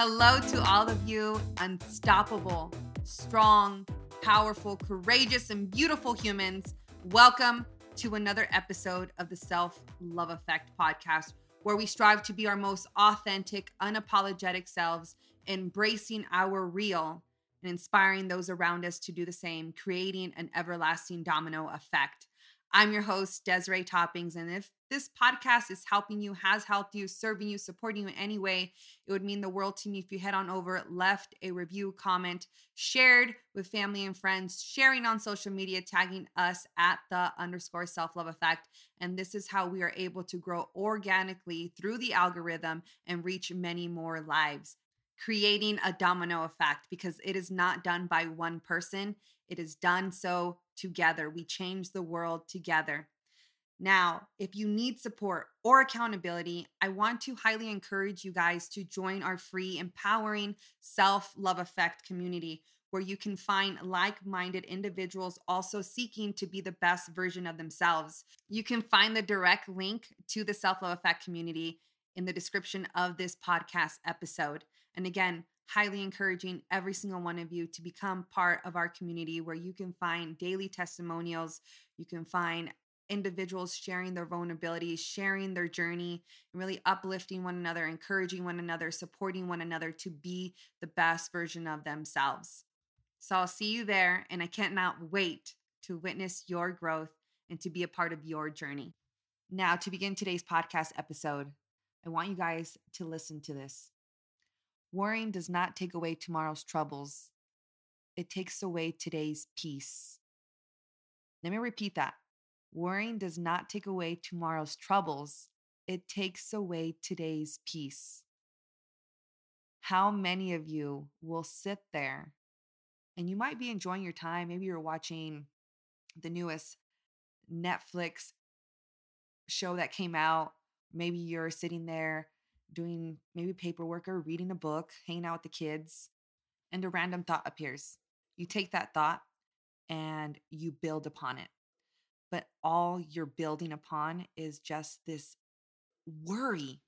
Hello to all of you, unstoppable, strong, powerful, courageous, and beautiful humans. Welcome to another episode of the Self Love Effect podcast, where we strive to be our most authentic, unapologetic selves, embracing our real and inspiring those around us to do the same, creating an everlasting domino effect. I'm your host, Desiree Toppings. And if this podcast is helping you, has helped you, serving you, supporting you in any way, it would mean the world to me if you head on over, left a review, comment, shared with family and friends, sharing on social media, tagging us at the underscore self love effect. And this is how we are able to grow organically through the algorithm and reach many more lives creating a domino effect because it is not done by one person. It is done so together. We change the world together. Now, if you need support or accountability, I want to highly encourage you guys to join our free empowering self love effect community where you can find like minded individuals also seeking to be the best version of themselves. You can find the direct link to the self love effect community in the description of this podcast episode. And again, highly encouraging every single one of you to become part of our community where you can find daily testimonials, you can find individuals sharing their vulnerabilities, sharing their journey, and really uplifting one another, encouraging one another, supporting one another to be the best version of themselves. So I'll see you there, and I cannot wait to witness your growth and to be a part of your journey. Now, to begin today's podcast episode, I want you guys to listen to this. Worrying does not take away tomorrow's troubles, it takes away today's peace. Let me repeat that. Worrying does not take away tomorrow's troubles, it takes away today's peace. How many of you will sit there and you might be enjoying your time? Maybe you're watching the newest Netflix show that came out. Maybe you're sitting there doing maybe paperwork or reading a book, hanging out with the kids, and a random thought appears. You take that thought and you build upon it. But all you're building upon is just this worry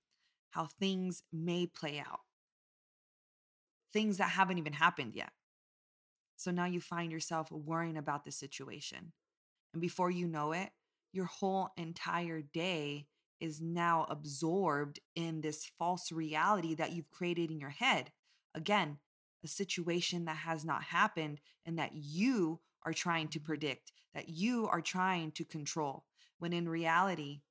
how things may play out, things that haven't even happened yet. So now you find yourself worrying about the situation. And before you know it, your whole entire day is now absorbed in this false reality that you've created in your head. Again, a situation that has not happened and that you are trying to predict, that you are trying to control. When in reality,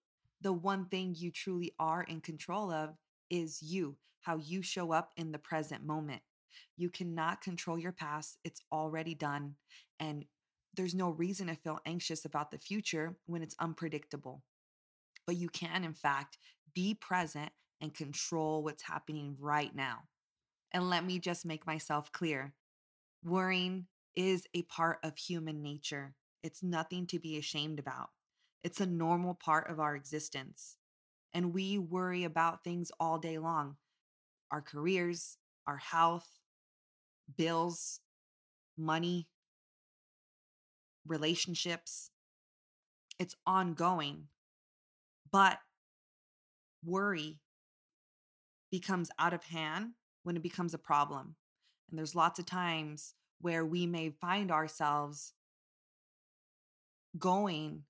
the one thing you truly are in control of is you, how you show up in the present moment. You cannot control your past, it's already done. And there's no reason to feel anxious about the future when it's unpredictable but you can, in fact, be present and control what's happening right now. And let me just make myself clear worrying is a part of human nature, it's nothing to be ashamed about. It's a normal part of our existence. And we worry about things all day long our careers, our health, bills, money, relationships. It's ongoing. But worry becomes out of hand when it becomes a problem. And there's lots of times where we may find ourselves going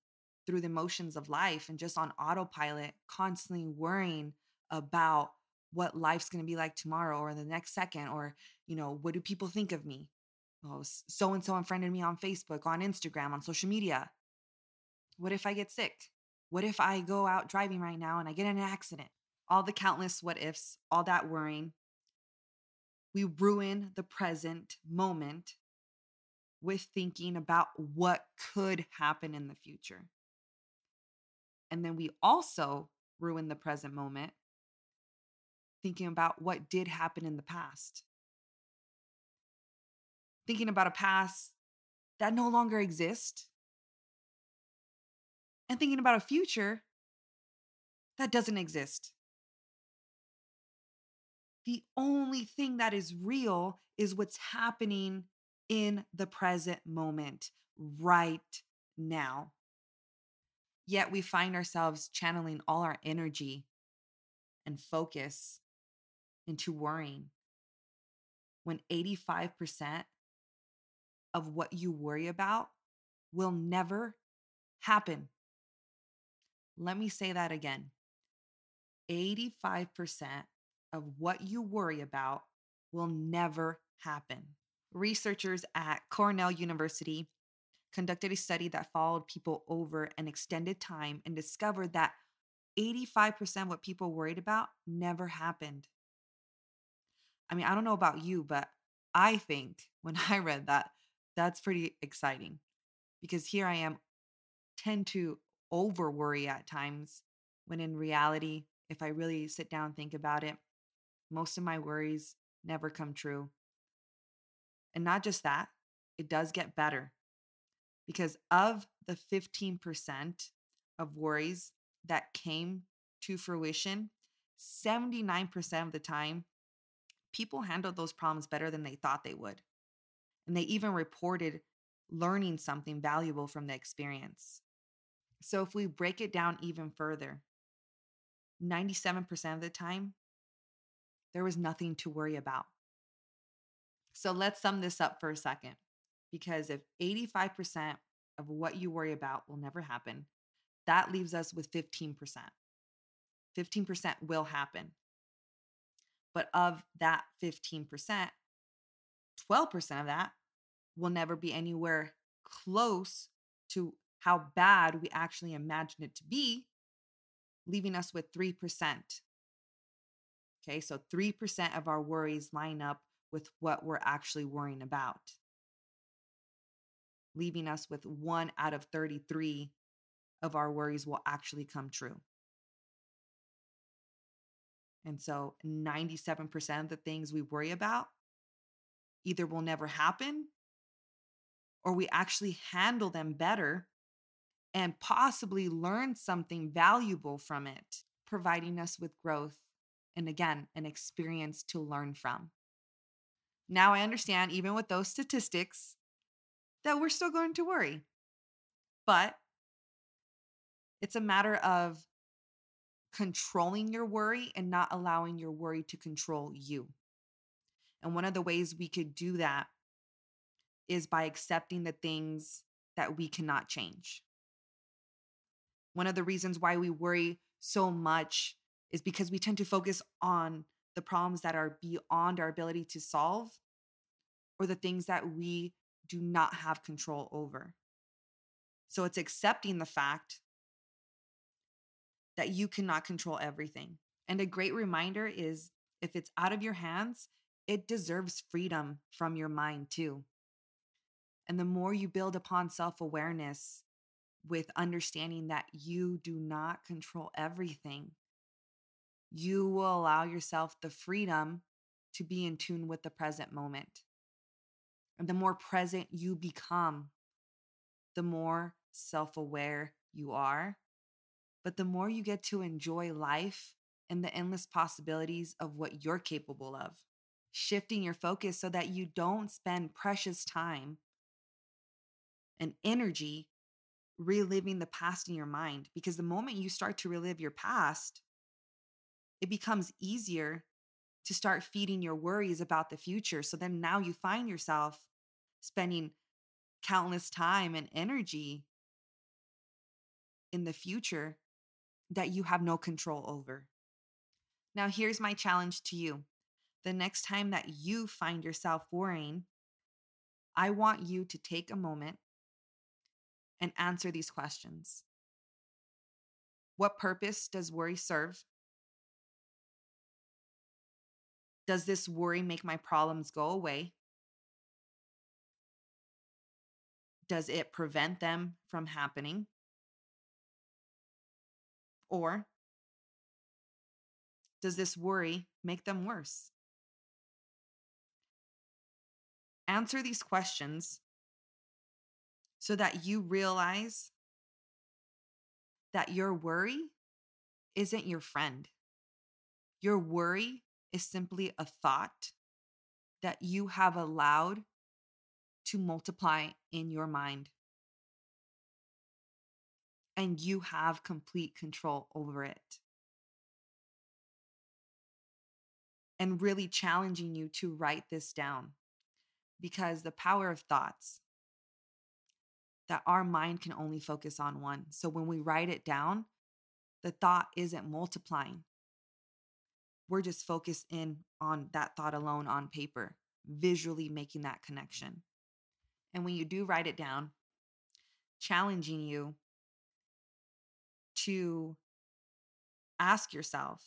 through the motions of life and just on autopilot, constantly worrying about what life's going to be like tomorrow or the next second or you know what do people think of me oh so and so unfriended me on facebook on instagram on social media what if i get sick what if I go out driving right now and I get in an accident? All the countless what ifs, all that worrying. We ruin the present moment with thinking about what could happen in the future. And then we also ruin the present moment thinking about what did happen in the past. Thinking about a past that no longer exists and thinking about a future that doesn't exist. The only thing that is real is what's happening in the present moment, right now. Yet we find ourselves channeling all our energy and focus into worrying, when 85% of what you worry about will never happen. Let me say that again 85% of what you worry about will never happen. Researchers at Cornell University conducted a study that followed people over an extended time and discovered that 85% of what people worried about never happened. I mean, I don't know about you, but I think when I read that, that's pretty exciting because here I am, tend to over worry at times when in reality, if I really sit down and think about it, most of my worries never come true. And not just that, it does get better because of the 15% of worries that came to fruition, 79% of the time, people handled those problems better than they thought they would. And they even reported learning something valuable from the experience. So if we break it down even further, 97% of the time, there was nothing to worry about. So let's sum this up for a second. Because if 85% of what you worry about will never happen, that leaves us with 15%. 15% will happen. But of that 15%, 12% of that will never be anywhere close to how bad we actually imagine it to be, leaving us with 3%. Okay, so 3% of our worries line up with what we're actually worrying about, leaving us with one out of 33 of our worries will actually come true. And so 97% of the things we worry about either will never happen or we actually handle them better and possibly learn something valuable from it, providing us with growth and again, an experience to learn from. Now I understand, even with those statistics, that we're still going to worry. But it's a matter of controlling your worry and not allowing your worry to control you. And one of the ways we could do that is by accepting the things that we cannot change. One of the reasons why we worry so much is because we tend to focus on the problems that are beyond our ability to solve or the things that we do not have control over. So it's accepting the fact that you cannot control everything. And a great reminder is if it's out of your hands, it deserves freedom from your mind too. And the more you build upon self awareness with understanding that you do not control everything, you will allow yourself the freedom to be in tune with the present moment. And the more present you become, the more self aware you are, but the more you get to enjoy life and the endless possibilities of what you're capable of. Shifting your focus so that you don't spend precious time and energy reliving the past in your mind. Because the moment you start to relive your past, it becomes easier to start feeding your worries about the future. So then now you find yourself spending countless time and energy in the future that you have no control over. Now, here's my challenge to you. The next time that you find yourself worrying, I want you to take a moment and answer these questions. What purpose does worry serve? Does this worry make my problems go away? Does it prevent them from happening? Or does this worry make them worse? Answer these questions so that you realize that your worry isn't your friend. Your worry is simply a thought that you have allowed to multiply in your mind and you have complete control over it. and really challenging you to write this down because the power of thoughts that our mind can only focus on one. So when we write it down, the thought isn't multiplying. We're just focused in on that thought alone on paper, visually making that connection. And when you do write it down, challenging you to ask yourself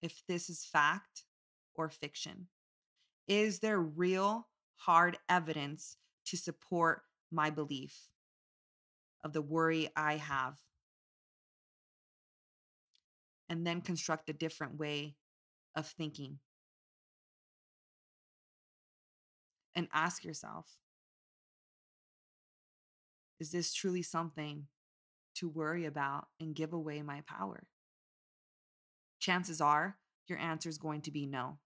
if this is fact or fiction. Is there real hard evidence to support my belief of the worry I have? And then construct a different way of thinking. And ask yourself is this truly something to worry about and give away my power? Chances are your answer is going to be no.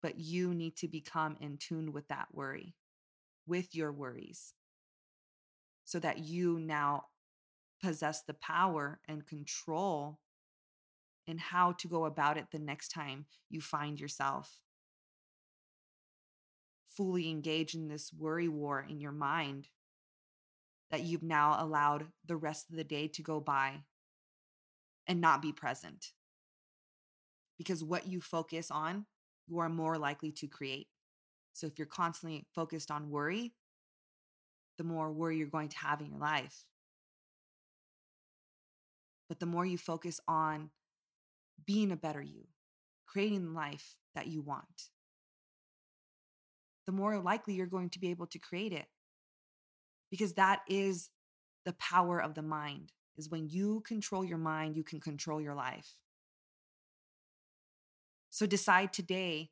But you need to become in tune with that worry, with your worries, so that you now possess the power and control in how to go about it the next time you find yourself fully engaged in this worry war in your mind that you've now allowed the rest of the day to go by and not be present. Because what you focus on, you are more likely to create. So if you're constantly focused on worry, the more worry you're going to have in your life. But the more you focus on being a better you, creating the life that you want, the more likely you're going to be able to create it. Because that is the power of the mind is when you control your mind, you can control your life. So decide today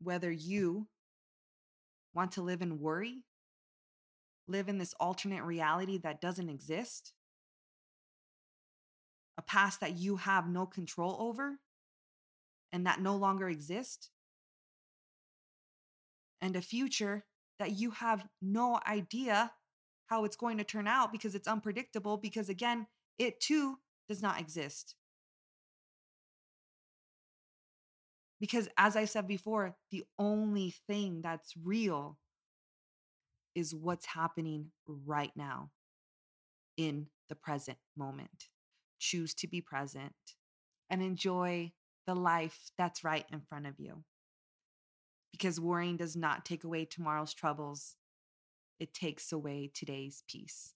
whether you want to live in worry, live in this alternate reality that doesn't exist, a past that you have no control over and that no longer exists, and a future that you have no idea how it's going to turn out because it's unpredictable, because again, it too does not exist. Because as I said before, the only thing that's real is what's happening right now in the present moment. Choose to be present and enjoy the life that's right in front of you because worrying does not take away tomorrow's troubles, it takes away today's peace.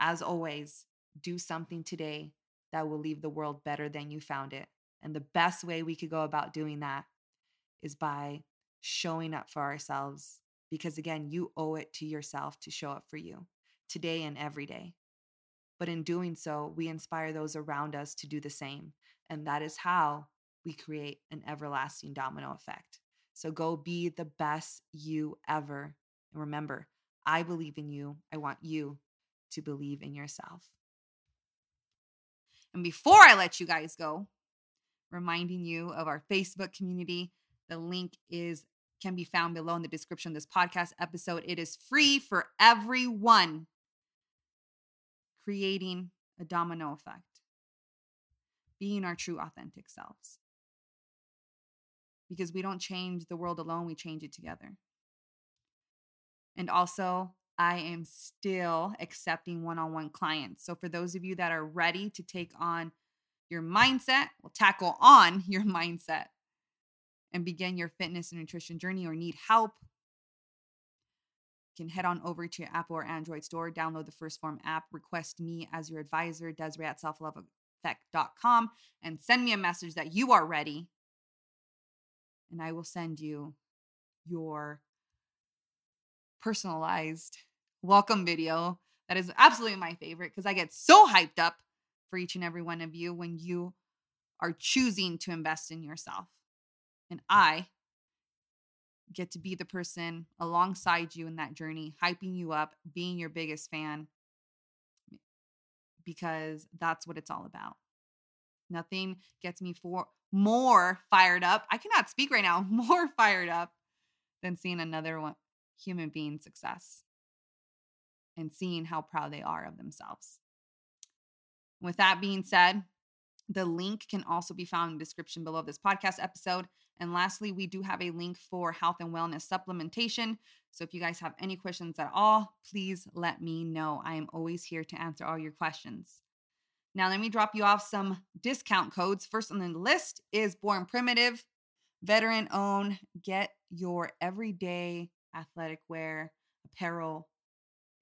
As always, do something today that will leave the world better than you found it. And the best way we could go about doing that is by showing up for ourselves. Because again, you owe it to yourself to show up for you today and every day. But in doing so, we inspire those around us to do the same. And that is how we create an everlasting domino effect. So go be the best you ever. And remember, I believe in you. I want you to believe in yourself. And before I let you guys go, reminding you of our Facebook community. The link is can be found below in the description of this podcast episode. It is free for everyone. Creating a domino effect. Being our true authentic selves because we don't change the world alone, we change it together. And also, I am still accepting one on one clients. So, for those of you that are ready to take on your mindset, will tackle on your mindset and begin your fitness and nutrition journey or need help, can head on over to your Apple or Android store, download the 1stPhorm app, request me as your advisor, Desiree at selfloveeffect.com, and send me a message that you are ready and I will send you your personalized welcome video. That is absolutely my favorite because I get so hyped up for each and every one of you when you are choosing to invest in yourself. And I get to be the person alongside you in that journey, hyping you up, being your biggest fan, because that's what it's all about. Nothing gets me for more fired up. I cannot speak right now, more fired up than seeing another one, human being success and seeing how proud they are of themselves. With that being said, The link can also be found in the description below this podcast episode. And lastly, we do have a link for health and wellness supplementation. So if you guys have any questions at all, please let me know. I am always here to answer all your questions. Now, let me drop you off some discount codes. First on the list is Born Primitive, veteran owned. Get your everyday athletic wear, apparel.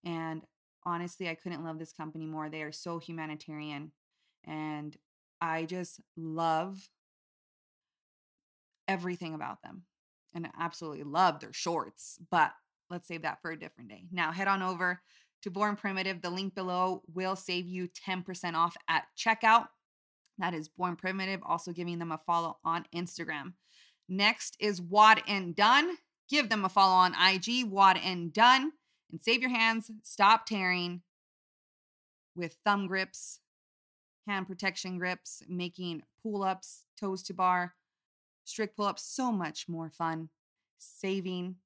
And honestly, I couldn't love this company more. They are so humanitarian. And I just love everything about them and I absolutely love their shorts, but let's save that for a different day. Now, head on over to Born Primitive. The link below will save you 10% off at checkout. That is Born Primitive, also giving them a follow on Instagram. Next is WodnDone. Give them a follow on IG, WodnDone, and save your hands. Stop tearing with thumb grips, hand protection grips, making pull ups, toes to bar, strict pull ups, so much more fun. Saving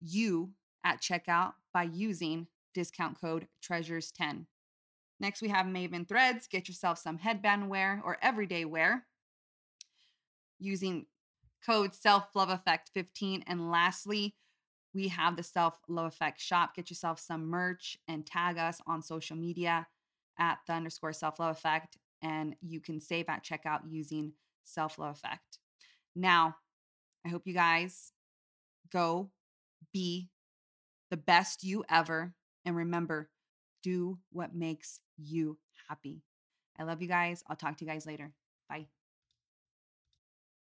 you at checkout by using discount code treasures10. Next, we have Maven Threads. Get yourself some headband wear or everyday wear using code self love effect 15. And lastly, we have the self love effect shop. Get yourself some merch and tag us on social media at the underscore self love effect. And you can save at checkout using self love effect. Now, I hope you guys go be the best you ever. And remember, do what makes you happy. I love you guys. I'll talk to you guys later. Bye.